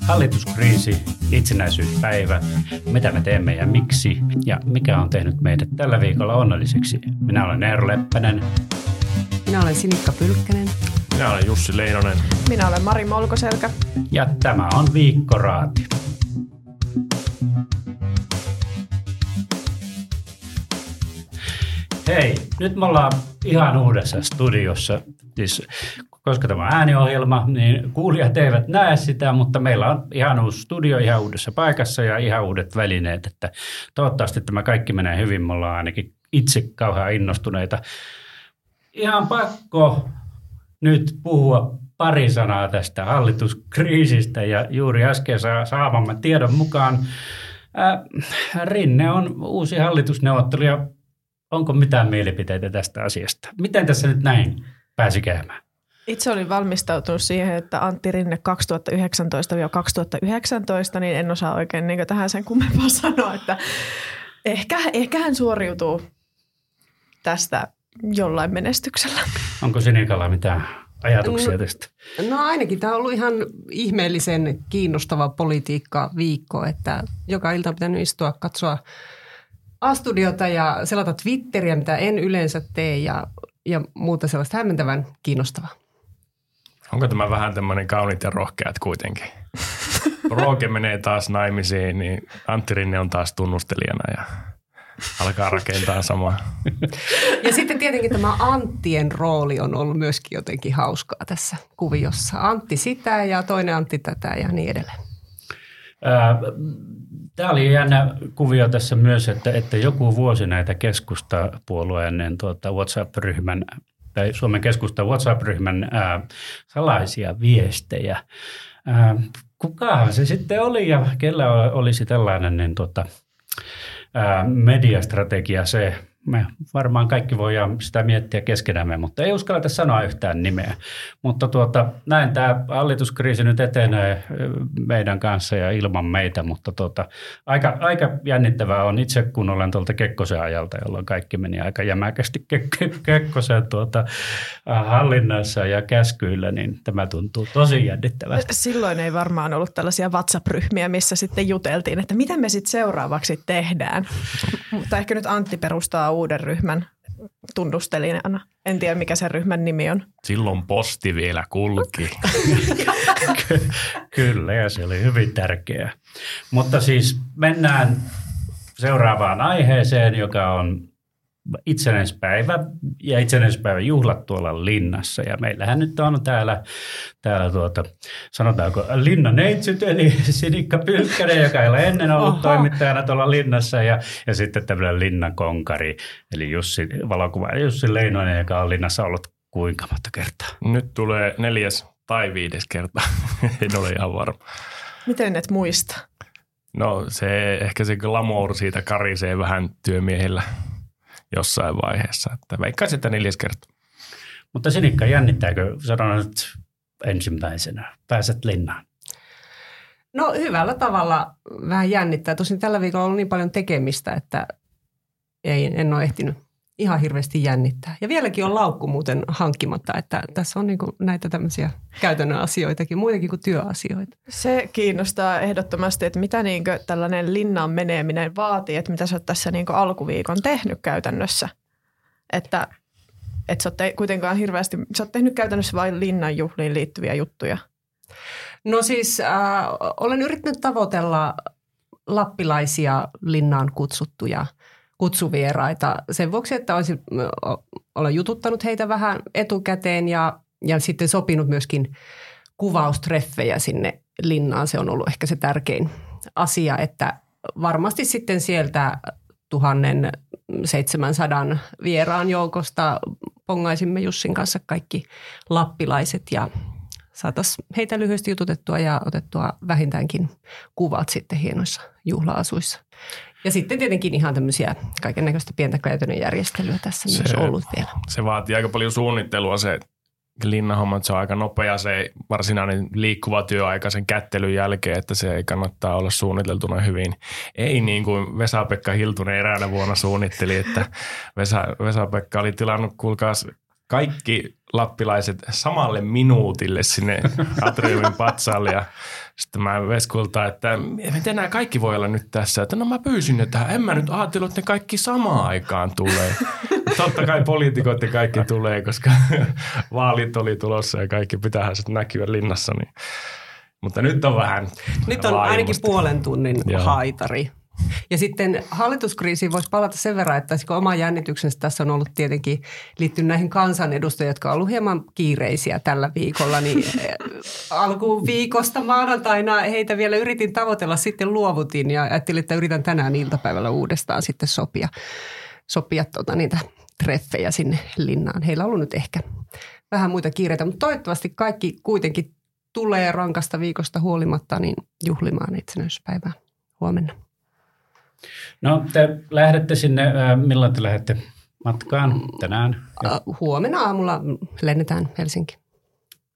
Hallituskriisi, itsenäisyyspäivä, mitä me teemme ja miksi ja mikä on tehnyt meidät tällä viikolla onnelliseksi. Minä olen Eero Leppänen. Minä olen Sinikka Pylkkänen. Minä olen Jussi Leinonen. Minä olen Mari Molkoselkä. Ja tämä on Viikkoraati. Hei, nyt me ollaan ihan uudessa studiossa. Siis, koska tämä on ääniohjelma, niin kuulijat eivät näe sitä, mutta meillä on ihan uusi studio ihan uudessa paikassa ja ihan uudet välineet. Että toivottavasti tämä kaikki menee hyvin. Me ollaan ainakin itse kauhean innostuneita. Ihan pakko nyt puhua pari sanaa tästä hallituskriisistä ja juuri äsken saamamme tiedon mukaan Rinne on uusi hallitusneuvottelija Onko mitään mielipiteitä tästä asiasta? Miten tässä nyt näin pääsi käymään? Itse olin valmistautunut siihen, että Antti Rinne 2019-2019, niin en osaa oikein niin tähän sen kummempaa sanoa, että ehkä, ehkä hän suoriutuu tästä jollain menestyksellä. Onko Sinikalla mitään ajatuksia no, tästä? No ainakin tämä on ollut ihan ihmeellisen kiinnostava politiikka viikko, että joka ilta on pitänyt istua, katsoa A-studiota ja selata Twitteriä, mitä en yleensä tee ja, ja muuta sellaista hämmentävän kiinnostavaa. Onko tämä vähän tämmöinen kaunit ja rohkeat kuitenkin? Rooke menee taas naimisiin, niin Antti Rinne on taas tunnustelijana ja alkaa rakentaa samaa. Ja sitten tietenkin tämä Anttien rooli on ollut myöskin jotenkin hauskaa tässä kuviossa. Antti sitä ja toinen Antti tätä ja niin edelleen. Tämä oli jännä kuvio tässä myös, että, että joku vuosi näitä keskustapuolueen tuota WhatsApp-ryhmän Suomen keskusta WhatsApp-ryhmän ää, salaisia viestejä. Ää, kukahan se sitten oli ja kellä olisi tällainen niin, tuota, ää, mediastrategia se, me varmaan kaikki voidaan sitä miettiä keskenämme, mutta ei uskalleta sanoa yhtään nimeä. Mutta tuota, näin tämä hallituskriisi nyt etenee meidän kanssa ja ilman meitä, mutta tuota, aika, aika jännittävää on itse, kun olen tuolta Kekkosen ajalta, jolloin kaikki meni aika jämäkästi Ke- Kekkosen tuota, hallinnassa ja käskyillä, niin tämä tuntuu tosi jännittävästi. Silloin ei varmaan ollut tällaisia WhatsApp-ryhmiä, missä sitten juteltiin, että mitä me sitten seuraavaksi tehdään. mutta ehkä nyt Antti perustaa uuden ryhmän tunnustelijana. En tiedä, mikä sen ryhmän nimi on. Silloin posti vielä kulki. Kyllä, ja se oli hyvin tärkeää. Mutta siis mennään seuraavaan aiheeseen, joka on itsenäispäivä ja itsenäispäivän juhlat tuolla linnassa. Ja meillähän nyt on täällä, täällä tuota, sanotaanko linnan neitsyt, eli Sinikka Pylkkänen, joka ei ole ennen ollut Oho. toimittajana tuolla linnassa, ja, ja sitten tämmöinen linnan konkari, eli Jussi, valokuva Jussi Leinonen, joka on linnassa ollut kuinka monta kertaa? Nyt tulee neljäs tai viides kerta, en ole ihan varma. Miten et muista? No se, ehkä se glamour siitä karisee vähän työmiehillä jossain vaiheessa. Että veikkaisin, että neljäs kerta. Mutta Sinikka, jännittääkö, sanon nyt ensimmäisenä, pääset linnaan? No hyvällä tavalla vähän jännittää. Tosin tällä viikolla on ollut niin paljon tekemistä, että ei, en ole ehtinyt ihan hirveästi jännittää. Ja vieläkin on laukku muuten hankkimatta, että tässä on niin näitä tämmöisiä käytännön asioitakin, muitakin kuin työasioita. Se kiinnostaa ehdottomasti, että mitä niin tällainen linnaan meneminen vaatii, että mitä sä oot tässä niin alkuviikon tehnyt käytännössä. Että, että sä oot te, kuitenkaan hirveästi, sä oot tehnyt käytännössä vain linnan juhliin liittyviä juttuja. No siis äh, olen yrittänyt tavoitella lappilaisia linnaan kutsuttuja – kutsuvieraita sen vuoksi, että olisin, olen jututtanut heitä vähän etukäteen ja, ja sitten sopinut myöskin kuvaustreffejä sinne linnaan. Se on ollut ehkä se tärkein asia, että varmasti sitten sieltä 1700 vieraan joukosta pongaisimme Jussin kanssa kaikki lappilaiset ja saataisiin heitä lyhyesti jututettua ja otettua vähintäänkin kuvat sitten hienoissa juhlaasuissa. Ja sitten tietenkin ihan tämmöisiä kaiken näköistä pientä käytännön järjestelyä tässä se, myös ollut vielä. Se vaatii aika paljon suunnittelua se linnahomma, se on aika nopea se varsinainen liikkuva työaika sen kättelyn jälkeen, että se ei kannattaa olla suunniteltuna hyvin. Ei niin kuin Vesa-Pekka Hiltunen eräänä vuonna suunnitteli, että Vesa, Vesa-Pekka oli tilannut, kuulkaas kaikki lappilaiset samalle minuutille sinne atriumin patsaalle ja sitten mä Veskulta, että miten nämä kaikki voi olla nyt tässä? Että no mä pyysin tähän. En mä nyt ajatellut, että ne kaikki samaan aikaan tulee. Totta kai poliitikot ja kaikki tulee, koska vaalit oli tulossa ja kaikki pitäähän sitten näkyä linnassa. Niin. Mutta nyt on vähän Nyt on ainakin laajumusta. puolen tunnin Joo. haitari. Ja sitten hallituskriisiin voisi palata sen verran, että kun oma jännityksensä tässä on ollut tietenkin liittynyt näihin kansanedustajiin, jotka on ollut hieman kiireisiä tällä viikolla, niin eh, alkuviikosta maanantaina heitä vielä yritin tavoitella, sitten luovutin ja ajattelin, että yritän tänään iltapäivällä uudestaan sitten sopia, sopia tota niitä treffejä sinne linnaan. Heillä on ollut nyt ehkä vähän muita kiireitä, mutta toivottavasti kaikki kuitenkin tulee rankasta viikosta huolimatta niin juhlimaan itsenäisyyspäivää huomenna. No te lähdette sinne, ää, milloin te lähdette matkaan tänään? Äh, huomenna aamulla lennetään Helsinkiin.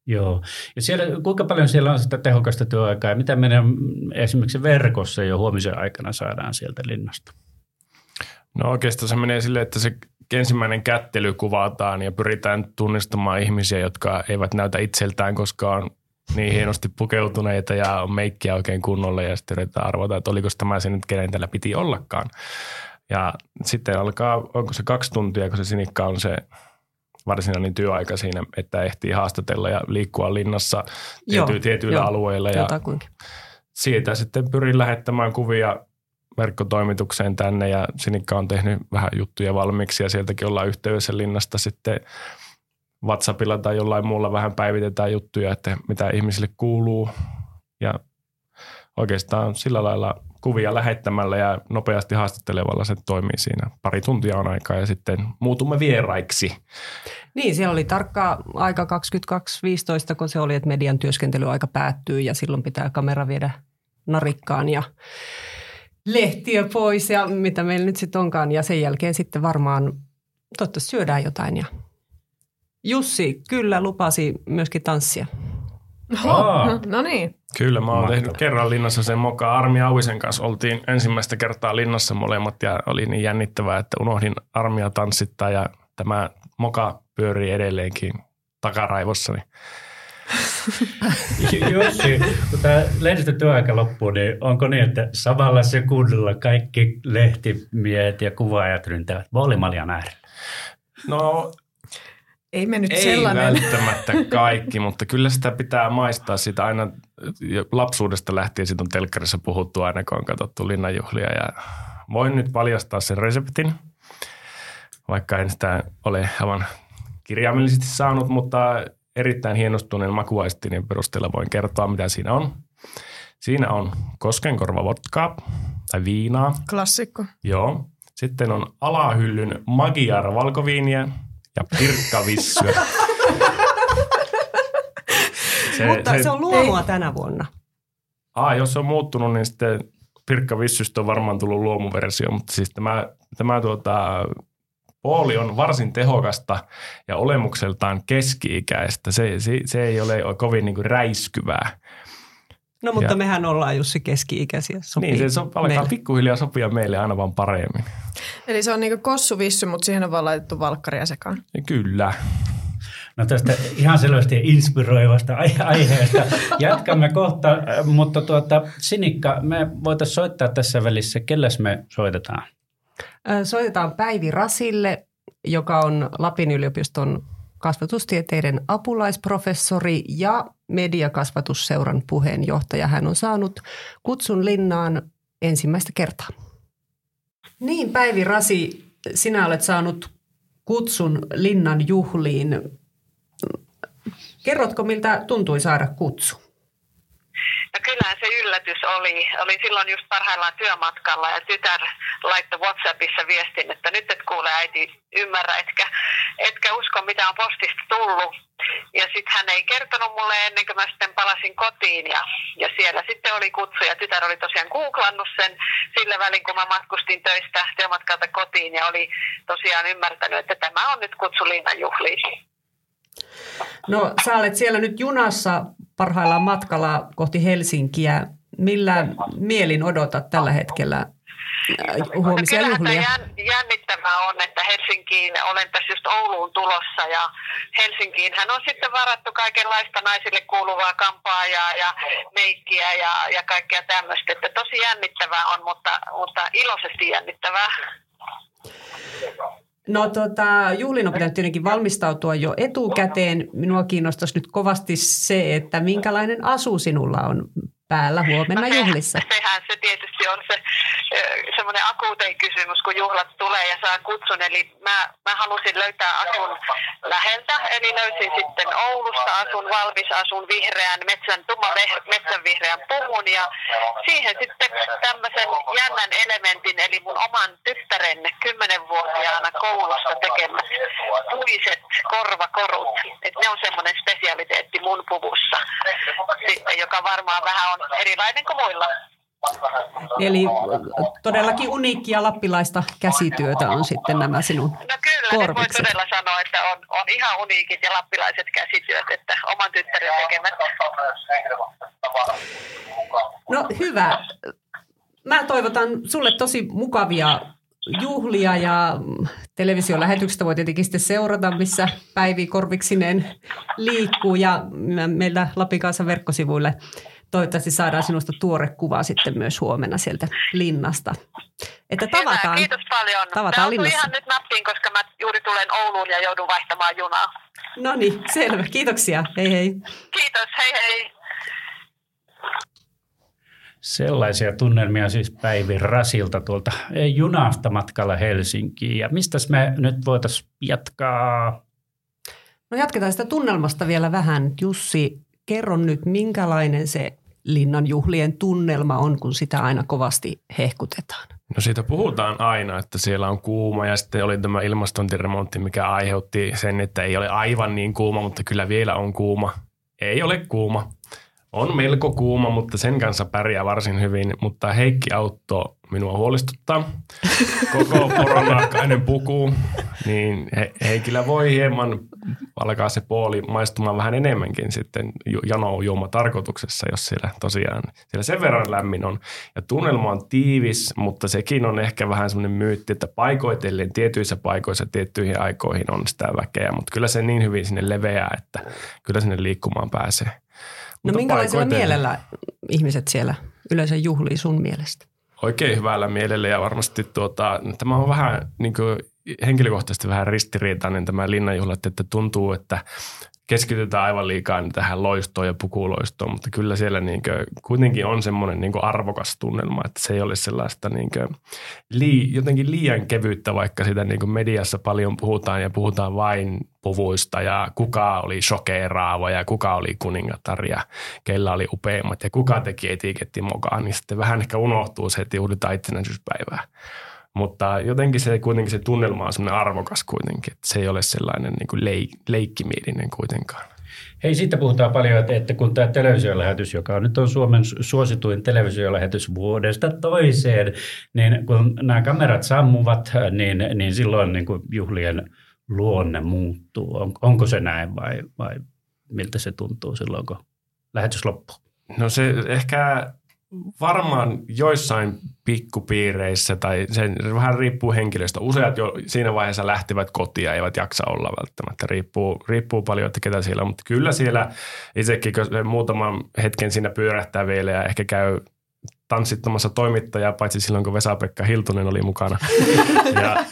Joo. Ja siellä, kuinka paljon siellä on sitä tehokasta työaikaa ja mitä meidän esimerkiksi verkossa jo huomisen aikana saadaan sieltä linnasta? No oikeastaan se menee silleen, että se ensimmäinen kättely kuvataan ja pyritään tunnistamaan ihmisiä, jotka eivät näytä itseltään, koska on niin hienosti pukeutuneita ja on meikkiä oikein kunnolla ja sitten yritetään arvata, että oliko tämä se nyt, kenen tällä piti ollakaan. Ja sitten alkaa, onko se kaksi tuntia, kun se sinikka on se varsinainen työaika siinä, että ehtii haastatella ja liikkua linnassa Joo, tiety, tietyillä joo, alueilla. Ja Jotakuinkin. siitä sitten pyrin lähettämään kuvia verkkotoimitukseen tänne ja Sinikka on tehnyt vähän juttuja valmiiksi ja sieltäkin ollaan yhteydessä linnasta sitten WhatsAppilla tai jollain muulla vähän päivitetään juttuja, että mitä ihmisille kuuluu ja oikeastaan sillä lailla kuvia lähettämällä ja nopeasti haastattelevalla se toimii siinä. Pari tuntia on aikaa ja sitten muutumme vieraiksi. Niin, siellä oli tarkka aika 22.15, kun se oli, että median työskentelyaika päättyy ja silloin pitää kamera viedä narikkaan ja lehtiä pois ja mitä meillä nyt sitten onkaan. Ja sen jälkeen sitten varmaan toivottavasti syödään jotain ja Jussi kyllä lupasi myöskin tanssia. Aa. Oho, no niin. Kyllä, mä oon tehnyt kerran linnassa sen moka Armi Auvisen kanssa. Oltiin ensimmäistä kertaa linnassa molemmat ja oli niin jännittävää, että unohdin Armia tanssittaa ja tämä moka pyörii edelleenkin takaraivossani. Jussi, kun tämä lehdistötyöaika loppuu, niin onko niin, että samalla sekunnilla kaikki lehtimiehet ja kuvaajat ryntävät Bollimaljan äärellä? No Ei me nyt ei sellainen. välttämättä kaikki, mutta kyllä sitä pitää maistaa sitä aina lapsuudesta lähtien. Siitä on telkkarissa puhuttu aina, kun on katsottu linnanjuhlia ja voin nyt paljastaa sen reseptin, vaikka en sitä ole aivan kirjaimellisesti saanut, mutta erittäin hienostuneen makuaistinen perusteella voin kertoa, mitä siinä on. Siinä on koskenkorva vodkaa tai viinaa, Klassikko. joo. Sitten on alahyllyn Magyar valkoviiniä ja pirkkavissyä. se, Mutta se, se on luomua tänä vuonna. Aa, jos se on muuttunut, niin sitten pirkkavissystä on varmaan tullut luomuversio, mutta siis tämä, tämä tuota, Pooli on varsin tehokasta ja olemukseltaan keski-ikäistä. Se, se, se ei ole kovin niin kuin räiskyvää. No mutta Ja- mehän ollaan Jussi keski-ikäisiä. Sopii niin, se so, alkaa meille. pikkuhiljaa sopia meille aina vaan paremmin. Eli se on niinku kossuvissy, mutta siihen on vaan laitettu valkkaria sekaan. Ja kyllä. No tästä ihan selvästi inspiroivasta ai- aiheesta jatkamme kohta, mutta tuota, Sinikka, me voitaisiin soittaa tässä välissä. Kelles me soitetaan? Soitetaan Päivi Rasille, joka on Lapin yliopiston kasvatustieteiden apulaisprofessori ja mediakasvatusseuran puheenjohtaja. Hän on saanut kutsun linnaan ensimmäistä kertaa. Niin, Päivi Rasi, sinä olet saanut kutsun linnan juhliin. Kerrotko, miltä tuntui saada kutsu? No kyllähän se yllätys oli. Oli silloin just parhaillaan työmatkalla ja tytär laittoi WhatsAppissa viestin, että nyt et kuule äiti ymmärrä, etkä, etkä usko mitä on postista tullut. Ja sitten hän ei kertonut mulle ennen kuin mä sitten palasin kotiin ja, ja siellä sitten oli kutsu ja tytär oli tosiaan googlannut sen sillä välin, kun mä matkustin töistä työmatkalta kotiin ja oli tosiaan ymmärtänyt, että tämä on nyt kutsu Liinan juhliin. No sä olet siellä nyt junassa parhaillaan matkalla kohti Helsinkiä. Millä mielin odotat tällä hetkellä huomisia no juhlia. jännittävää on, että Helsinkiin, olen tässä just Ouluun tulossa ja Helsinkiin hän on sitten varattu kaikenlaista naisille kuuluvaa kampaajaa ja meikkiä ja, ja kaikkea tämmöistä. Että tosi jännittävää on, mutta, mutta iloisesti jännittävää. No tota, juhlin on pitänyt tietenkin valmistautua jo etukäteen. Minua kiinnostaisi nyt kovasti se, että minkälainen asu sinulla on päällä huomenna no juhlissa? Sehän se tietysti on se semmoinen akuutein kysymys, kun juhlat tulee ja saa kutsun. Eli mä, mä halusin löytää asun läheltä, eli löysin sitten Oulusta asun, valmis asun vihreän metsän, tumma metsän vihreän puvun ja siihen sitten tämmöisen jännän elementin, eli mun oman tyttären kymmenenvuotiaana koulusta tekemät puiset korvakorut. Et ne on semmoinen spesialiteetti mun puvussa, sitten, joka varmaan vähän on erilainen kuin muilla. Eli todellakin uniikkia lappilaista käsityötä on sitten nämä sinun No kyllä, voi todella sanoa, että on, on ihan uniikit ja lappilaiset käsityöt, että oman tyttären tekemät. No hyvä. Mä toivotan sulle tosi mukavia juhlia ja televisiolähetyksestä voi tietenkin sitten seurata, missä Päivi Korviksineen liikkuu ja meillä Lapin kanssa verkkosivuille toivottavasti saadaan sinusta tuore kuva sitten myös huomenna sieltä linnasta. Että tavataan, Hyvä, kiitos paljon. Tavataan linnassa. ihan nyt nappiin, koska mä juuri tulen Ouluun ja joudun vaihtamaan junaa. No niin, selvä. Kiitoksia. Hei hei. Kiitos, hei hei. Sellaisia tunnelmia siis Päivi Rasilta tuolta junasta matkalla Helsinkiin. Ja mistä me nyt voitaisiin jatkaa? No jatketaan sitä tunnelmasta vielä vähän. Jussi, kerro nyt, minkälainen se linnan juhlien tunnelma on, kun sitä aina kovasti hehkutetaan? No siitä puhutaan aina, että siellä on kuuma ja sitten oli tämä ilmastontiremontti, mikä aiheutti sen, että ei ole aivan niin kuuma, mutta kyllä vielä on kuuma. Ei ole kuuma. On melko kuuma, mutta sen kanssa pärjää varsin hyvin, mutta Heikki Autto minua huolestuttaa. Koko poronnaakkainen puku, niin he, Heikillä voi hieman alkaa se puoli maistumaan vähän enemmänkin sitten janojuoma tarkoituksessa, jos siellä tosiaan siellä sen verran lämmin on. Ja tunnelma on tiivis, mutta sekin on ehkä vähän semmoinen myytti, että paikoitellen tietyissä paikoissa tiettyihin aikoihin on sitä väkeä, mutta kyllä se niin hyvin sinne leveää, että kyllä sinne liikkumaan pääsee. No minkälaisella mielellä ihmiset siellä yleensä juhlii sun mielestä? Oikein hyvällä mielellä ja varmasti tuota, tämä on vähän niin kuin henkilökohtaisesti vähän ristiriitainen tämä linnanjuhlat, että tuntuu, että keskitytään aivan liikaa tähän loistoon ja pukuloistoon, mutta kyllä siellä niin kuin, kuitenkin on semmoinen niin arvokas tunnelma, että se ei ole sellaista niin kuin, lii, jotenkin liian kevyttä, vaikka sitä niin kuin mediassa paljon puhutaan ja puhutaan vain puvuista ja kuka oli shokeraava ja kuka oli kuningatar ja kellä oli upeimmat ja kuka teki etiketti mukaan, niin sitten vähän ehkä unohtuu se, että juhlitaan itsenäisyyspäivää. Mutta jotenkin se kuitenkin se tunnelma on semmoinen arvokas kuitenkin, että se ei ole sellainen niin kuin leik- leikkimielinen kuitenkaan. Hei, siitä puhutaan paljon, että, että kun tämä televisiolähetys, joka on nyt on Suomen suosituin televisiolähetys vuodesta toiseen, niin kun nämä kamerat sammuvat, niin, niin silloin niin kuin juhlien luonne muuttuu. On, onko se näin vai, vai miltä se tuntuu silloin, kun lähetys loppuu? No se ehkä varmaan joissain pikkupiireissä, tai se vähän riippuu henkilöstä. Useat jo siinä vaiheessa lähtevät kotia, eivät jaksa olla välttämättä. Riippuu, riippuu paljon, että ketä siellä on. Mutta kyllä siellä itsekin, kun muutaman hetken siinä pyörähtää vielä ja ehkä käy tanssittamassa toimittajaa, paitsi silloin kun Vesa-Pekka Hiltunen oli mukana. ja,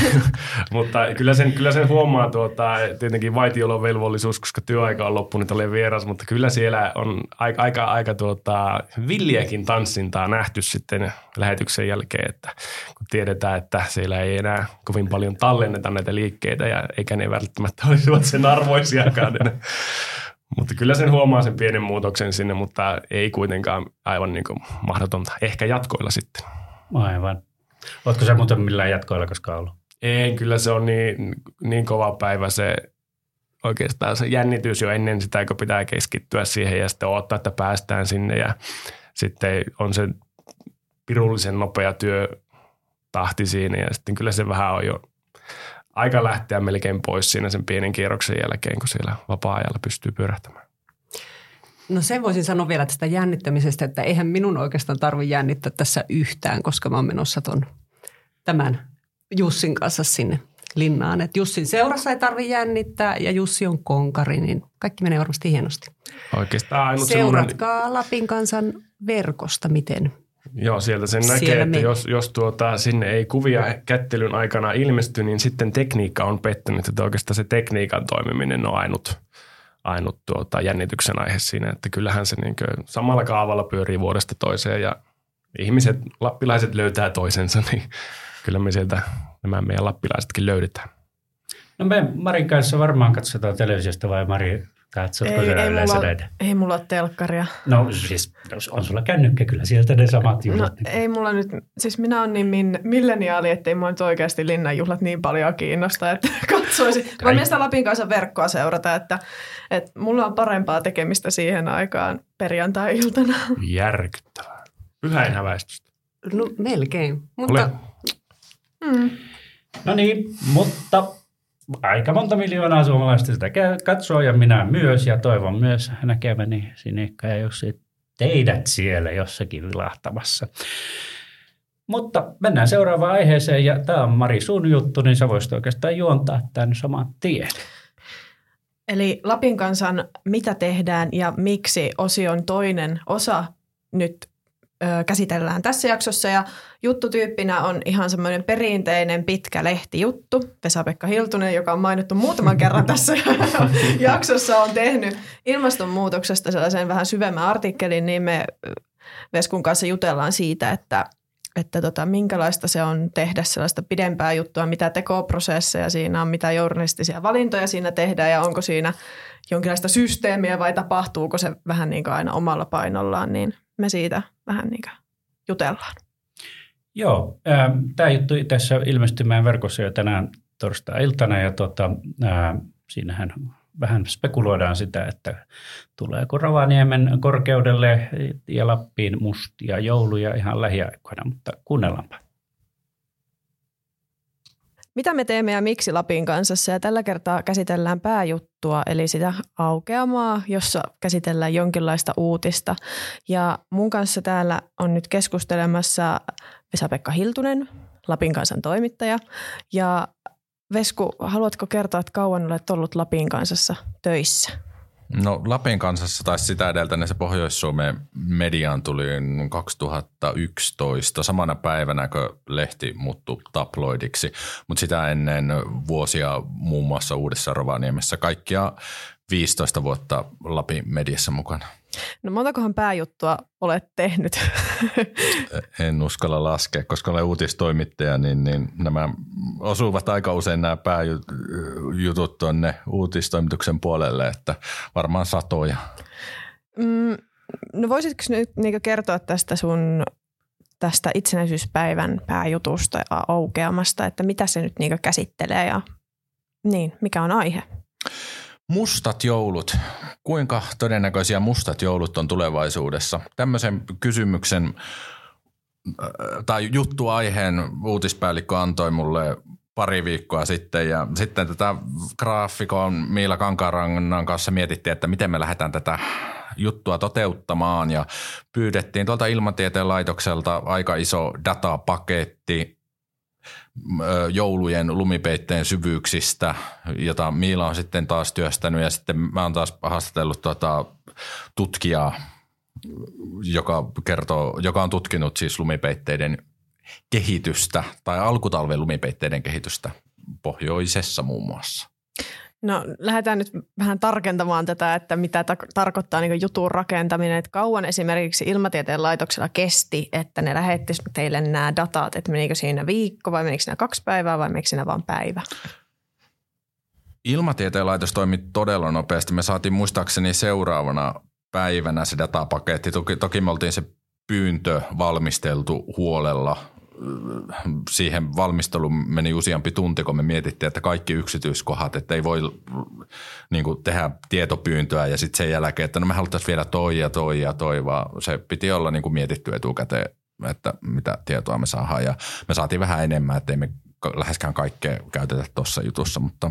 mutta kyllä sen, kyllä sen huomaa tuota, tietenkin velvollisuus, koska työaika on loppunut, olen vieras, mutta kyllä siellä on aika, aika, aika tuota, villiäkin tanssintaa nähty sitten lähetyksen jälkeen, että kun tiedetään, että siellä ei enää kovin paljon tallenneta näitä liikkeitä ja eikä ne välttämättä olisivat sen arvoisiakaan. Mutta kyllä sen huomaa sen pienen muutoksen sinne, mutta ei kuitenkaan aivan niin kuin mahdotonta. Ehkä jatkoilla sitten. Aivan. Oletko sä muuten millään jatkoilla koskaan ollut? Ei, kyllä se on niin, niin kova päivä se oikeastaan se jännitys jo ennen sitä, kun pitää keskittyä siihen ja sitten odottaa, että päästään sinne ja sitten on se pirullisen nopea työ tahti siinä ja sitten kyllä se vähän on jo aika lähteä melkein pois siinä sen pienen kierroksen jälkeen, kun siellä vapaa-ajalla pystyy pyörähtämään. No sen voisin sanoa vielä tästä jännittämisestä, että eihän minun oikeastaan tarvi jännittää tässä yhtään, koska mä oon menossa ton, tämän Jussin kanssa sinne linnaan. Et Jussin seurassa ei tarvi jännittää ja Jussi on konkari, niin kaikki menee varmasti hienosti. Oikeastaan ainut Seuratkaa semmoinen... Lapin kansan verkosta, miten Joo, sieltä sen näkee, Siellä että jos, jos tuota, sinne ei kuvia kättelyn aikana ilmesty, niin sitten tekniikka on pettänyt. Että oikeastaan se tekniikan toimiminen on ainut, ainut tuota, jännityksen aihe siinä, että kyllähän se niin samalla kaavalla pyörii vuodesta toiseen ja ihmiset, lappilaiset löytää toisensa, niin kyllä me sieltä nämä meidän lappilaisetkin löydetään. No me Marin kanssa varmaan katsotaan televisiosta vai Mari Katsotko ei, ei, mulla, ei mulla ole telkkaria. No siis on sulla kännykkä kyllä sieltä ne samat juhlat. No, niin. ei mulla nyt, siis minä olen niin min, milleniaali, ettei mua nyt oikeasti linnanjuhlat niin paljon kiinnosta, että katsoisin. Mä menen Lapin kanssa verkkoa seurata, että, että mulla on parempaa tekemistä siihen aikaan perjantai-iltana. Järkyttävää. Pyhäin häväistystä. No melkein, mutta... Mm. No niin, mutta aika monta miljoonaa suomalaista sitä katsoo ja minä myös ja toivon myös näkeväni Sinikka ja Jussi teidät siellä jossakin vilahtamassa. Mutta mennään seuraavaan aiheeseen ja tämä on Mari sun juttu, niin sä voisit oikeastaan juontaa tämän saman tien. Eli Lapin kansan Mitä tehdään ja miksi osion toinen osa nyt ö, käsitellään tässä jaksossa. Ja juttutyyppinä on ihan semmoinen perinteinen pitkä lehtijuttu. Vesa-Pekka Hiltunen, joka on mainittu muutaman kerran tässä jaksossa, on tehnyt ilmastonmuutoksesta sellaisen vähän syvemmän artikkelin, niin me Veskun kanssa jutellaan siitä, että että tota, minkälaista se on tehdä sellaista pidempää juttua, mitä tekoprosesseja siinä on, mitä journalistisia valintoja siinä tehdään ja onko siinä jonkinlaista systeemiä vai tapahtuuko se vähän niin kuin aina omalla painollaan, niin me siitä vähän niin jutellaan. Joo, äh, tämä juttu tässä ilmestyi meidän verkossa jo tänään torstai-iltana ja tota, äh, siinähän vähän spekuloidaan sitä, että tuleeko Rovaniemen korkeudelle ja Lappiin mustia jouluja ihan lähiaikoina, mutta kuunnellaanpa. Mitä me teemme ja miksi Lapin kansassa? Ja tällä kertaa käsitellään pääjuttua, eli sitä aukeamaa, jossa käsitellään jonkinlaista uutista. Ja mun kanssa täällä on nyt keskustelemassa Vesa-Pekka Hiltunen, Lapin kansan toimittaja. Ja Vesku, haluatko kertoa, että kauan olet ollut Lapin kansassa töissä? No Lapin kansassa tai sitä edeltäen se Pohjois-Suomen mediaan tuli 2011 samana päivänä, kun lehti muuttui tabloidiksi, mutta sitä ennen vuosia muun muassa Uudessa Rovaniemessä kaikkia 15 vuotta Lapin mediassa mukana. No montakohan pääjuttua olet tehnyt? en uskalla laskea, koska olen uutistoimittaja, niin, niin nämä osuvat aika usein nämä pääjutut tuonne uutistoimituksen puolelle, että varmaan satoja. Mm, no voisitko nyt niin kertoa tästä sun tästä itsenäisyyspäivän pääjutusta ja aukeamasta, että mitä se nyt niin käsittelee ja niin, mikä on aihe? Mustat joulut. Kuinka todennäköisiä mustat joulut on tulevaisuudessa? Tämmöisen kysymyksen äh, tai juttuaiheen uutispäällikkö antoi mulle pari viikkoa sitten ja sitten tätä graafikon Miila Kankarannan kanssa mietittiin, että miten me lähdetään tätä juttua toteuttamaan ja pyydettiin tuolta ilmatieteen laitokselta aika iso datapaketti joulujen lumipeitteen syvyyksistä, jota Miila on sitten taas työstänyt ja sitten mä oon taas haastatellut tuota tutkijaa, joka, kertoo, joka on tutkinut siis lumipeitteiden kehitystä tai alkutalven lumipeitteiden kehitystä pohjoisessa muun muassa. No lähdetään nyt vähän tarkentamaan tätä, että mitä ta- tarkoittaa niin jutun rakentaminen. Että kauan esimerkiksi Ilmatieteen laitoksella kesti, että ne lähetti teille nämä datat, että menikö siinä viikko vai menikö siinä kaksi päivää vai menikö siinä vain päivä? Ilmatieteen laitos toimi todella nopeasti. Me saatiin muistaakseni seuraavana päivänä se datapaketti. Toki, toki me oltiin se pyyntö valmisteltu huolella siihen valmisteluun meni useampi tunti, kun me mietittiin, että kaikki yksityiskohdat, että ei voi niin kuin, tehdä tietopyyntöä ja sitten sen jälkeen, että no me haluttaisiin vielä toi ja toi ja toi, vaan se piti olla niin kuin mietitty etukäteen, että mitä tietoa me saadaan ja me saatiin vähän enemmän, että ei me läheskään kaikkea käytetä tuossa jutussa, mutta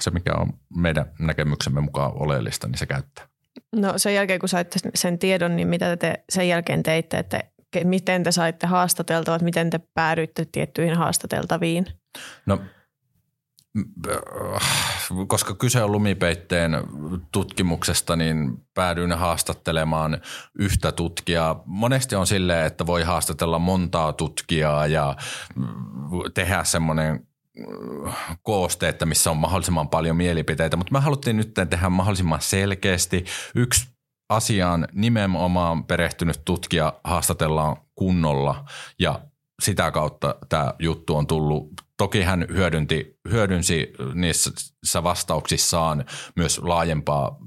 se mikä on meidän näkemyksemme mukaan oleellista, niin se käyttää. No sen jälkeen, kun saitte sen tiedon, niin mitä te sen jälkeen teitte, että miten te saitte haastateltavat, miten te päädyitte tiettyihin haastateltaviin? No koska kyse on lumipeitteen tutkimuksesta, niin päädyin haastattelemaan yhtä tutkijaa. Monesti on silleen, että voi haastatella montaa tutkijaa ja tehdä semmoinen kooste, että missä on mahdollisimman paljon mielipiteitä, mutta me haluttiin nyt tehdä mahdollisimman selkeästi. Yksi asiaan nimenomaan perehtynyt tutkija haastatellaan kunnolla ja sitä kautta tämä juttu on tullut. Toki hän hyödynti, hyödynsi niissä vastauksissaan myös laajempaa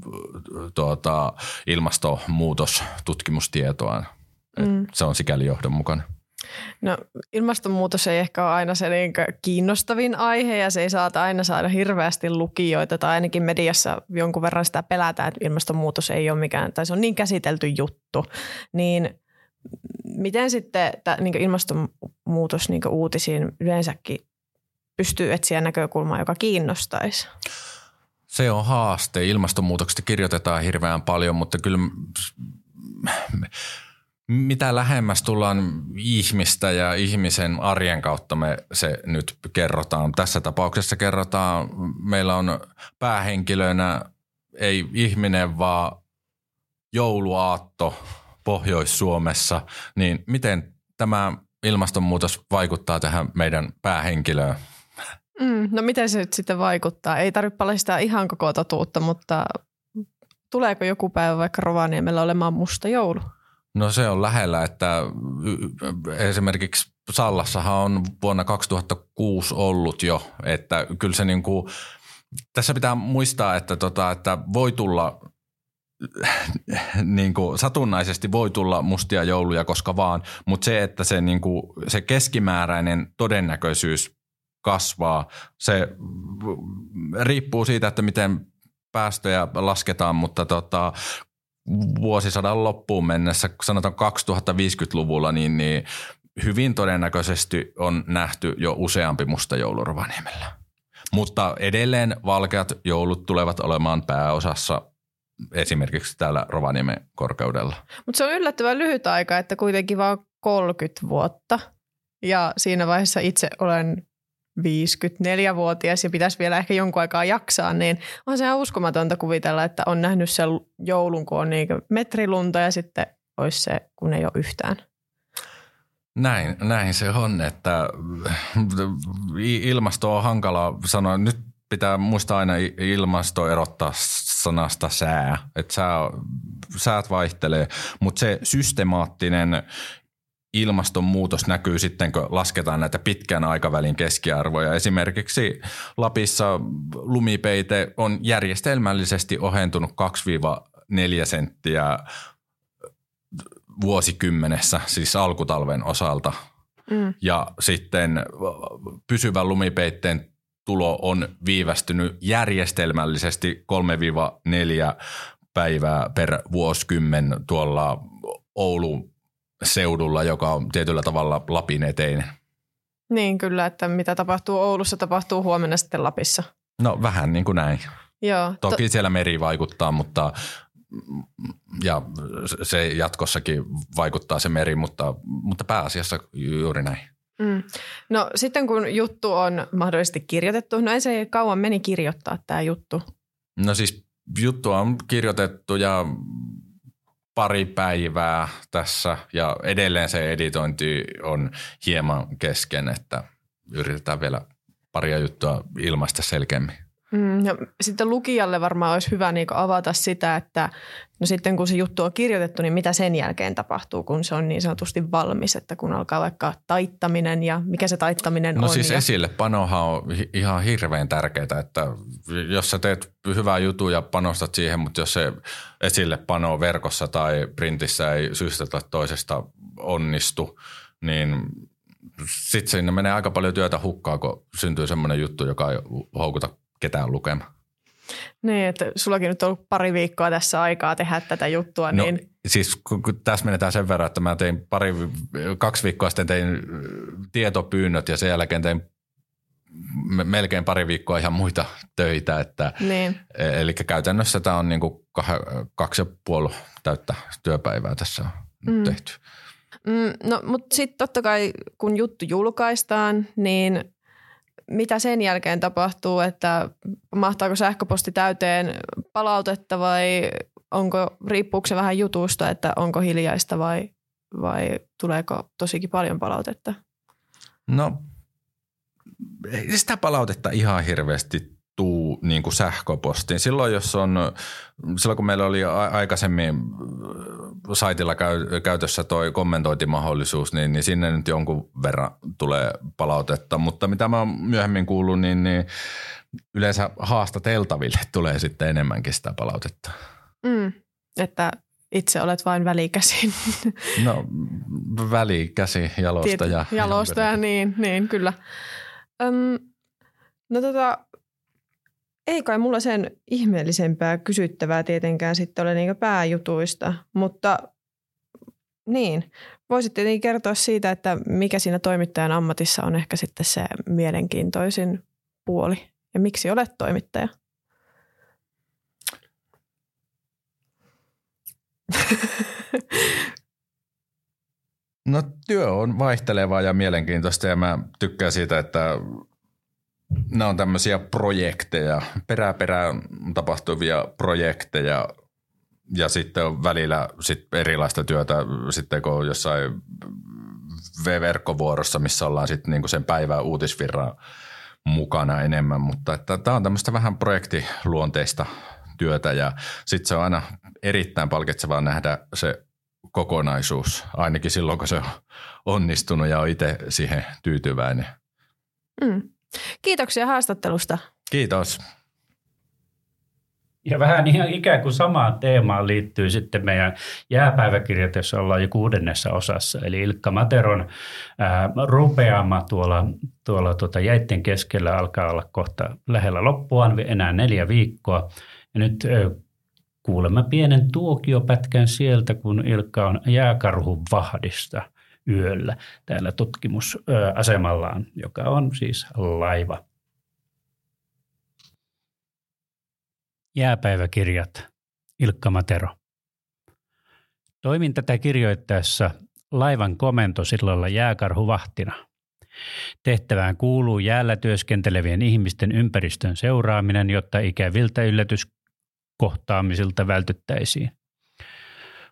tuota, ilmastonmuutostutkimustietoa. Mm. Se on sikäli johdonmukainen. No ilmastonmuutos ei ehkä ole aina se niin kiinnostavin aihe ja se ei saata aina saada hirveästi lukijoita tai ainakin mediassa jonkun verran sitä pelätään, että ilmastonmuutos ei ole mikään, tai se on niin käsitelty juttu. Niin miten sitten tämä niin ilmastonmuutos niin uutisiin yleensäkin pystyy etsiä näkökulmaa, joka kiinnostaisi? Se on haaste. Ilmastonmuutoksesta kirjoitetaan hirveän paljon, mutta kyllä mitä lähemmäs tullaan ihmistä ja ihmisen arjen kautta me se nyt kerrotaan. Tässä tapauksessa kerrotaan, meillä on päähenkilönä ei ihminen, vaan jouluaatto Pohjois-Suomessa, niin miten tämä ilmastonmuutos vaikuttaa tähän meidän päähenkilöön? Mm, no miten se nyt sitten vaikuttaa? Ei tarvitse paljastaa ihan koko totuutta, mutta tuleeko joku päivä vaikka Rovaniemellä olemaan musta joulu? No se on lähellä, että esimerkiksi Sallassahan on vuonna 2006 ollut jo, että kyllä se niin kuin, tässä pitää muistaa, että, tota, että voi tulla niin kuin satunnaisesti voi tulla mustia jouluja koska vaan, mutta se, että se, niin kuin, se keskimääräinen todennäköisyys kasvaa, se riippuu siitä, että miten päästöjä lasketaan, mutta tota, vuosisadan loppuun mennessä, sanotaan 2050-luvulla, niin, niin hyvin todennäköisesti on nähty jo useampi musta joulu Rovaniemellä. Mutta edelleen valkeat joulut tulevat olemaan pääosassa esimerkiksi täällä Rovaniemen korkeudella. Mutta se on yllättävän lyhyt aika, että kuitenkin vain 30 vuotta. Ja siinä vaiheessa itse olen 54-vuotias ja pitäisi vielä ehkä jonkun aikaa jaksaa, niin on se uskomatonta kuvitella, että on nähnyt sen joulun, kun on niin metrilunta ja sitten olisi se, kun ei ole yhtään. Näin, näin se on, että ilmasto on hankala sanoa. Nyt pitää muistaa aina ilmasto erottaa sanasta sää. Että sää, säät vaihtelee, mutta se systemaattinen ilmastonmuutos näkyy sitten, kun lasketaan näitä pitkän aikavälin keskiarvoja. Esimerkiksi Lapissa lumipeite on järjestelmällisesti ohentunut 2-4 senttiä vuosikymmenessä, siis alkutalven osalta. Mm. Ja sitten pysyvän lumipeitteen tulo on viivästynyt järjestelmällisesti 3-4 päivää per vuosikymmen tuolla Oulun seudulla, joka on tietyllä tavalla Lapin eteinen. Niin kyllä, että mitä tapahtuu Oulussa, tapahtuu huomenna sitten Lapissa. No vähän niin kuin näin. Joo. Toki to- siellä meri vaikuttaa, mutta ja se jatkossakin vaikuttaa se meri, mutta, mutta pääasiassa juuri näin. Mm. No sitten kun juttu on mahdollisesti kirjoitettu, no ei se kauan meni kirjoittaa tämä juttu. No siis juttu on kirjoitettu ja pari päivää tässä ja edelleen se editointi on hieman kesken, että yritetään vielä paria juttua ilmaista selkeämmin. Mm, ja sitten lukijalle varmaan olisi hyvä niin avata sitä, että no sitten kun se juttu on kirjoitettu, niin mitä sen jälkeen tapahtuu, kun se on niin sanotusti valmis, että kun alkaa vaikka taittaminen ja mikä se taittaminen no on. No siis ja... esille panohan on ihan hirveän tärkeää, että jos sä teet hyvää jutun ja panostat siihen, mutta jos se esille pano verkossa tai printissä ei syystä tai toisesta onnistu, niin sitten sinne menee aika paljon työtä hukkaa, kun syntyy semmoinen juttu, joka ei houkuta ketään lukemaan. Niin, että sullakin nyt on ollut pari viikkoa tässä aikaa tehdä tätä juttua. No, niin... siis kun, kun tässä menetään sen verran, että mä tein pari, kaksi viikkoa sitten tein tietopyynnöt ja sen jälkeen tein melkein pari viikkoa ihan muita töitä. Että, Niin. e- Eli käytännössä tämä on niin kuin kaksi ja puoli täyttä työpäivää tässä on mm. tehty. Mm, no, mutta sitten totta kai, kun juttu julkaistaan, niin mitä sen jälkeen tapahtuu, että mahtaako sähköposti täyteen palautetta vai onko, riippuuko se vähän jutusta, että onko hiljaista vai, vai tuleeko tosikin paljon palautetta? No ei sitä palautetta ihan hirveästi tuu niin kuin sähköpostiin. Silloin, jos on, silloin kun meillä oli aikaisemmin saitilla käy, käytössä toi kommentointimahdollisuus, niin, niin sinne nyt jonkun verran tulee palautetta. Mutta mitä mä oon myöhemmin kuullut, niin, niin yleensä haastateltaville tulee sitten enemmänkin sitä palautetta. Mm, että itse olet vain välikäsin. No välikäsi, jalostaja. Tiet, jalostaja, niin, niin kyllä. Öm, no tota, ei kai mulla sen ihmeellisempää kysyttävää tietenkään sitten ole niin pääjutuista, mutta niin. Voisit tietenkin kertoa siitä, että mikä siinä toimittajan ammatissa on ehkä sitten se mielenkiintoisin puoli ja miksi olet toimittaja? No työ on vaihtelevaa ja mielenkiintoista ja mä tykkään siitä, että nämä on tämmöisiä projekteja, peräperään tapahtuvia projekteja ja sitten on välillä sit erilaista työtä sitten kun on jossain verkkovuorossa, missä ollaan sitten niinku sen päivän uutisvirran mukana enemmän, mutta tämä on tämmöistä vähän projektiluonteista työtä ja sitten se on aina erittäin palkitsevaa nähdä se kokonaisuus, ainakin silloin kun se on onnistunut ja on itse siihen tyytyväinen. Mm. Kiitoksia haastattelusta. Kiitos. Ja vähän ihan ikään kuin samaan teemaan liittyy sitten meidän jääpäiväkirjat, jossa ollaan jo kuudennessa osassa. Eli Ilkka Materon ää, rupeama tuolla, tuolla tuota jäitten keskellä alkaa olla kohta lähellä loppuaan, enää neljä viikkoa. Ja nyt ää, kuulemme pienen tuokiopätkän sieltä, kun Ilkka on jääkarhun vahdista yöllä täällä tutkimusasemallaan, joka on siis laiva. Jääpäiväkirjat, Ilkka Matero. Toimin tätä kirjoittaessa laivan komentosillalla jääkarhuvahtina. Tehtävään kuuluu jäällä työskentelevien ihmisten ympäristön seuraaminen, jotta ikäviltä yllätyskohtaamisilta vältyttäisiin.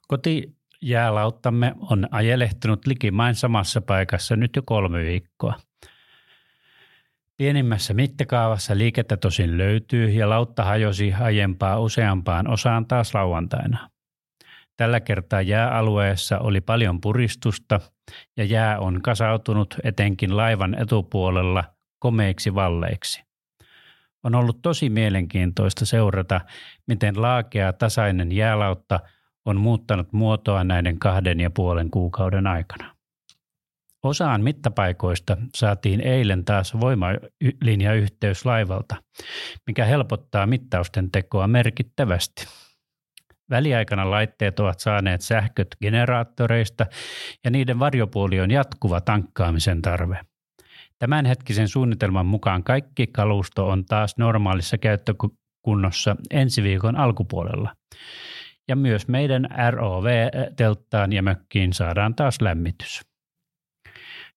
Koti jäälauttamme on ajelehtunut likimain samassa paikassa nyt jo kolme viikkoa. Pienimmässä mittakaavassa liikettä tosin löytyy ja lautta hajosi aiempaa useampaan osaan taas lauantaina. Tällä kertaa jääalueessa oli paljon puristusta ja jää on kasautunut etenkin laivan etupuolella komeiksi valleiksi. On ollut tosi mielenkiintoista seurata, miten laakea tasainen jäälautta on muuttanut muotoa näiden kahden ja puolen kuukauden aikana. Osaan mittapaikoista saatiin eilen taas voimalinjayhteys laivalta, mikä helpottaa mittausten tekoa merkittävästi. Väliaikana laitteet ovat saaneet sähköt generaattoreista ja niiden varjopuoli on jatkuva tankkaamisen tarve. Tämänhetkisen suunnitelman mukaan kaikki kalusto on taas normaalissa käyttökunnossa ensi viikon alkupuolella. Ja myös meidän ROV-telttaan ja mökkiin saadaan taas lämmitys.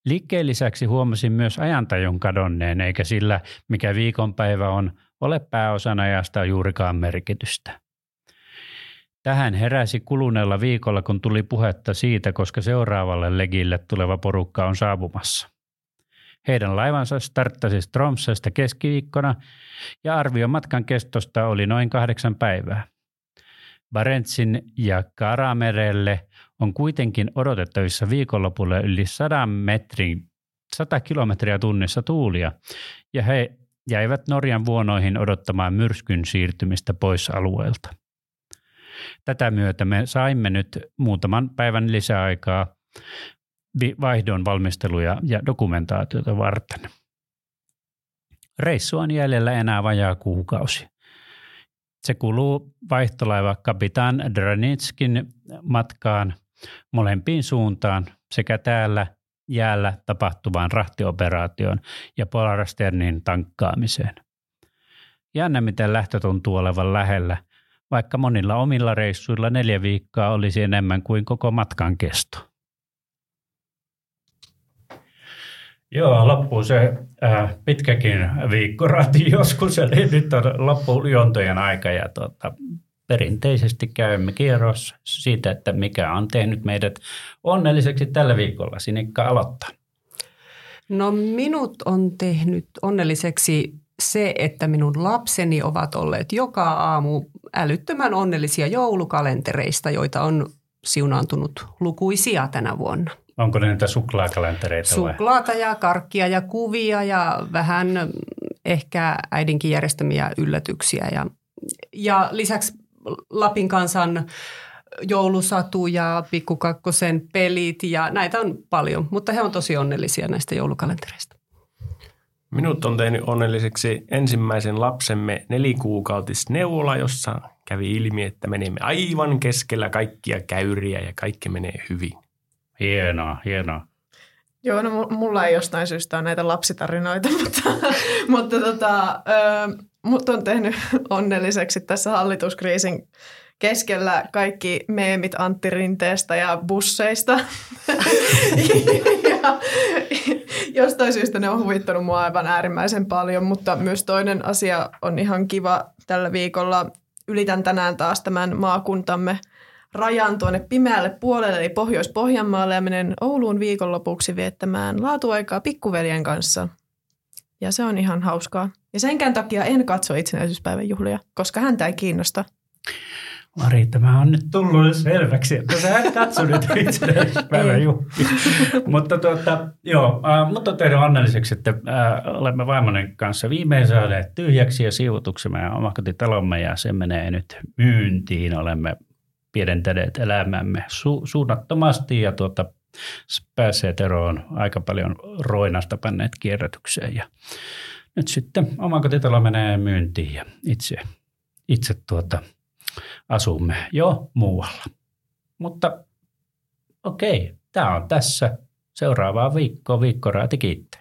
Liikkeen lisäksi huomasin myös ajantajun kadonneen, eikä sillä, mikä viikonpäivä on, ole pääosan ajasta juurikaan merkitystä. Tähän heräsi kuluneella viikolla, kun tuli puhetta siitä, koska seuraavalle legille tuleva porukka on saapumassa. Heidän laivansa starttasi Stromsesta keskiviikkona ja arvio matkan kestosta oli noin kahdeksan päivää. Barentsin ja Karamerelle on kuitenkin odotettavissa viikonlopulle yli 100, metrin, 100 kilometriä tunnissa tuulia, ja he jäivät Norjan vuonoihin odottamaan myrskyn siirtymistä pois alueelta. Tätä myötä me saimme nyt muutaman päivän lisäaikaa vaihdon valmisteluja ja dokumentaatiota varten. Reissu on jäljellä enää vajaa kuukausi. Se kuluu vaihtolaiva kapitaan Dranitskin matkaan molempiin suuntaan sekä täällä jäällä tapahtuvaan rahtioperaatioon ja Polarsternin tankkaamiseen. Jännä, miten lähtö tuntuu olevan lähellä, vaikka monilla omilla reissuilla neljä viikkoa olisi enemmän kuin koko matkan kesto. Joo, loppuu se äh, pitkäkin viikkorati joskus, eli nyt on loppujontojen aika ja tuota, perinteisesti käymme kierros siitä, että mikä on tehnyt meidät onnelliseksi tällä viikolla. Sinikka aloittaa. No minut on tehnyt onnelliseksi se, että minun lapseni ovat olleet joka aamu älyttömän onnellisia joulukalentereista, joita on siunaantunut lukuisia tänä vuonna. Onko ne niitä suklaakalentereita Suklaata ja karkkia ja kuvia ja vähän ehkä äidinkin järjestämiä yllätyksiä. Ja, ja lisäksi Lapin kansan joulusatu ja pikkukakkosen pelit ja näitä on paljon, mutta he on tosi onnellisia näistä joulukalentereista. Minut on tehnyt onnelliseksi ensimmäisen lapsemme nelikuukautisneuvola, jossa kävi ilmi, että menemme aivan keskellä kaikkia käyriä ja kaikki menee hyvin. Hienoa, hienoa. Joo, no mulla ei jostain syystä ole näitä lapsitarinoita, mutta, mutta tota, mut on tehnyt onnelliseksi tässä hallituskriisin keskellä kaikki meemit Antti Rinteestä ja busseista. ja, jostain syystä ne on huvittanut mua aivan äärimmäisen paljon, mutta myös toinen asia on ihan kiva tällä viikolla. Ylitän tänään taas tämän maakuntamme rajan tuonne pimeälle puolelle, eli Pohjois-Pohjanmaalle, ja menen Ouluun viikonlopuksi viettämään laatuaikaa pikkuveljen kanssa. Ja se on ihan hauskaa. Ja senkään takia en katso itsenäisyyspäivän juhlia, koska häntä ei kiinnosta. Mari, tämä on nyt tullut selväksi, että sä et katso nyt itsenäisyyspäivän juhlia. mutta tuota, joo, äh, mutta on tehnyt onnelliseksi, että äh, olemme vaimonen kanssa viimein saaneet tyhjäksi ja siivotuksemme ja omakotitalomme ja se menee nyt myyntiin. Olemme pienentäneet elämämme su- suunnattomasti ja tuota, pääsee eroon aika paljon roinasta panneet kierrätykseen. Ja nyt sitten omakotitalo menee myyntiin ja itse, itse tuota, asumme jo muualla. Mutta okei, tämä on tässä. Seuraavaa viikkoa viikkoraati kiittää.